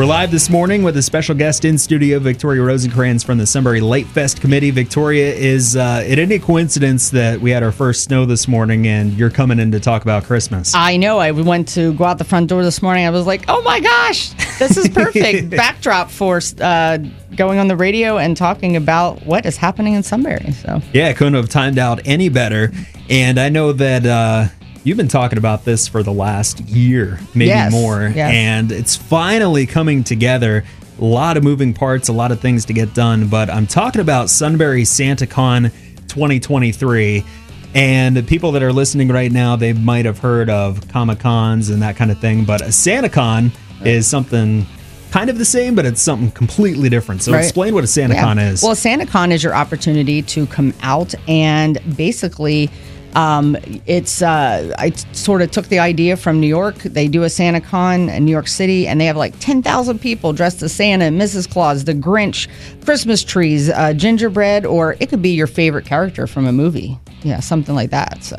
We're live this morning with a special guest in studio, Victoria Rosancrans from the Sunbury Litefest Committee. Victoria, is uh, it any coincidence that we had our first snow this morning and you're coming in to talk about Christmas? I know. I went to go out the front door this morning. I was like, oh my gosh, this is perfect backdrop for uh, going on the radio and talking about what is happening in Sunbury. So yeah, couldn't have timed out any better. And I know that. Uh, You've been talking about this for the last year, maybe Yes, more, yes. and it's finally coming together. A lot of moving parts, a lot of things to get done, but I'm talking about Sunbury SantaCon 2023. And the people that are listening right now, they might have heard of Comic Cons and that kind of thing, but a SantaCon is something kind of the same, but it's something completely different. So Right. explain what a SantaCon Yeah. is. Well, SantaCon is your opportunity to come out and basically. Um, it's uh, I t- sort of took the idea from New York. They do a SantaCon in New York City, and they have like ten thousand people dressed as Santa, Mrs. Claus, the Grinch, Christmas trees, uh, gingerbread, or it could be your favorite character from a movie. Yeah, something like that. So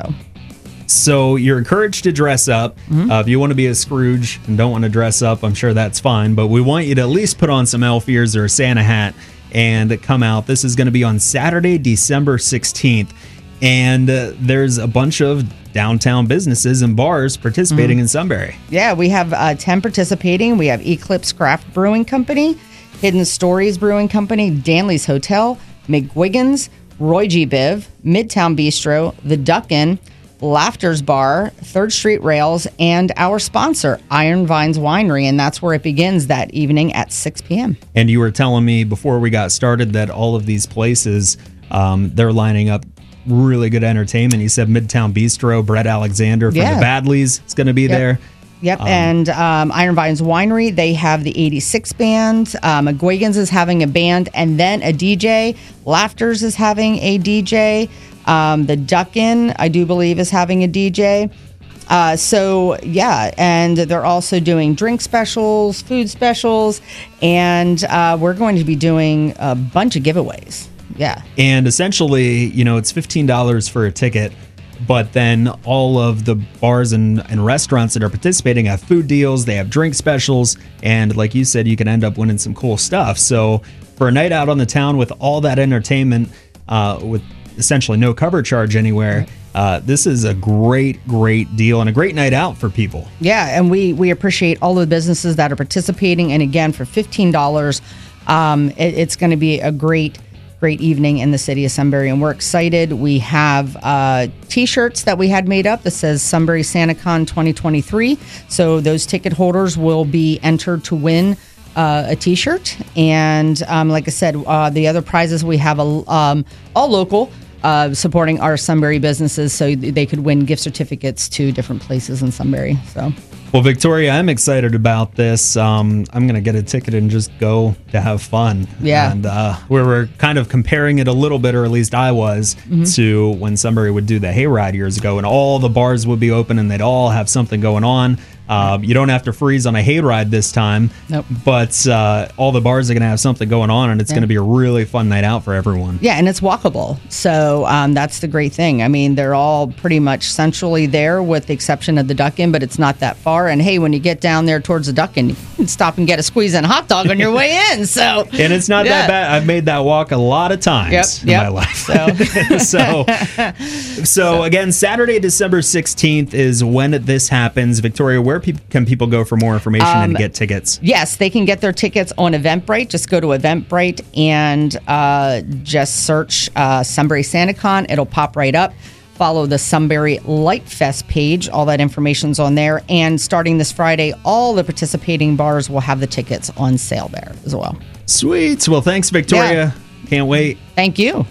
So you're encouraged to dress up. Mm-hmm. Uh, if you want to be a Scrooge and don't want to dress up, I'm sure that's fine. But we want you to at least put on some elf ears or a Santa hat and come out. This is going to be on Saturday, December 16th. And uh, there's a bunch of downtown businesses and bars participating Mm-hmm. in Sunbury. Yeah, we have uh, 10 participating. We have Eclipse Craft Brewing Company, Hidden Stories Brewing Company, Danley's Hotel, McGuigan's, Roy G. Biv, Midtown Bistro, The Duck Inn, Laughter's Bar, Third Street Rails, and our sponsor, Iron Vines Winery. And that's where it begins that evening at 6 p.m. And you were telling me before we got started that all of these places, um, they're lining up really good entertainment. You said Midtown Bistro, Brett Alexander from Yeah. the Badlees is going to be there. Yep, and um, Iron Vines Winery, they have the 86 band. Um, McGuigan's is having a band and then a DJ. Laughters is having a DJ. Um, the Duck Inn, I do believe, is having a DJ. Uh, so, yeah, and they're also doing drink specials, food specials, and uh, we're going to be doing a bunch of giveaways. Yeah. And essentially, you know, it's $15 for a ticket, but then all of the bars and, and restaurants that are participating have food deals, they have drink specials, and like you said, you can end up winning some cool stuff. So for a night out on the town with all that entertainment, uh, with essentially no cover charge anywhere, uh, this is a great, great deal and a great night out for people. Yeah, and we we appreciate all the businesses that are participating. And again, for fifteen dollars, um, it, it's going to be a great great evening in the city of Sunbury, and we're excited. We have uh, T-shirts that we had made up that says Sunbury SantaCon 2023. So those ticket holders will be entered to win. Uh, a T-shirt, and um, like I said, uh, the other prizes we have a, um, all local, uh, supporting our Sunbury businesses, so they could win gift certificates to different places in Sunbury. So Well, Victoria, I'm excited about this. Um, I'm going to get a ticket and just go to have fun. Yeah. And uh, we were kind of comparing it a little bit, or at least I was, Mm-hmm. to when somebody would do the hayride years ago, and all the bars would be open and they'd all have something going on. Um, you don't have to freeze on a hayride this time, Nope. but uh, all the bars are going to have something going on, and it's going to be a really fun night out for everyone. Yeah, and it's walkable. So um, that's the great thing. I mean, they're all pretty much centrally there, with the exception of the Duck Inn, but it's not that far. And hey, when you get down there towards the Duck and you can stop and get a squeeze and a hot dog on your way in. So And it's not Yeah. that bad. I've made that walk a lot of times Yep, in yep. my life. So- so, so again, Saturday, December 16th is when this happens. Victoria, where pe- can people go for more information Um, and get tickets? Yes, they can get their tickets on Eventbrite. Just go to Eventbrite and uh, just search uh, Sunbury SantaCon. It'll pop right up. Follow the Sunbury Litefest page. All that information's on there. And starting this Friday, all the participating bars will have the tickets on sale there as well. Sweet. Well, thanks, Victoria. Can't wait. Thank you.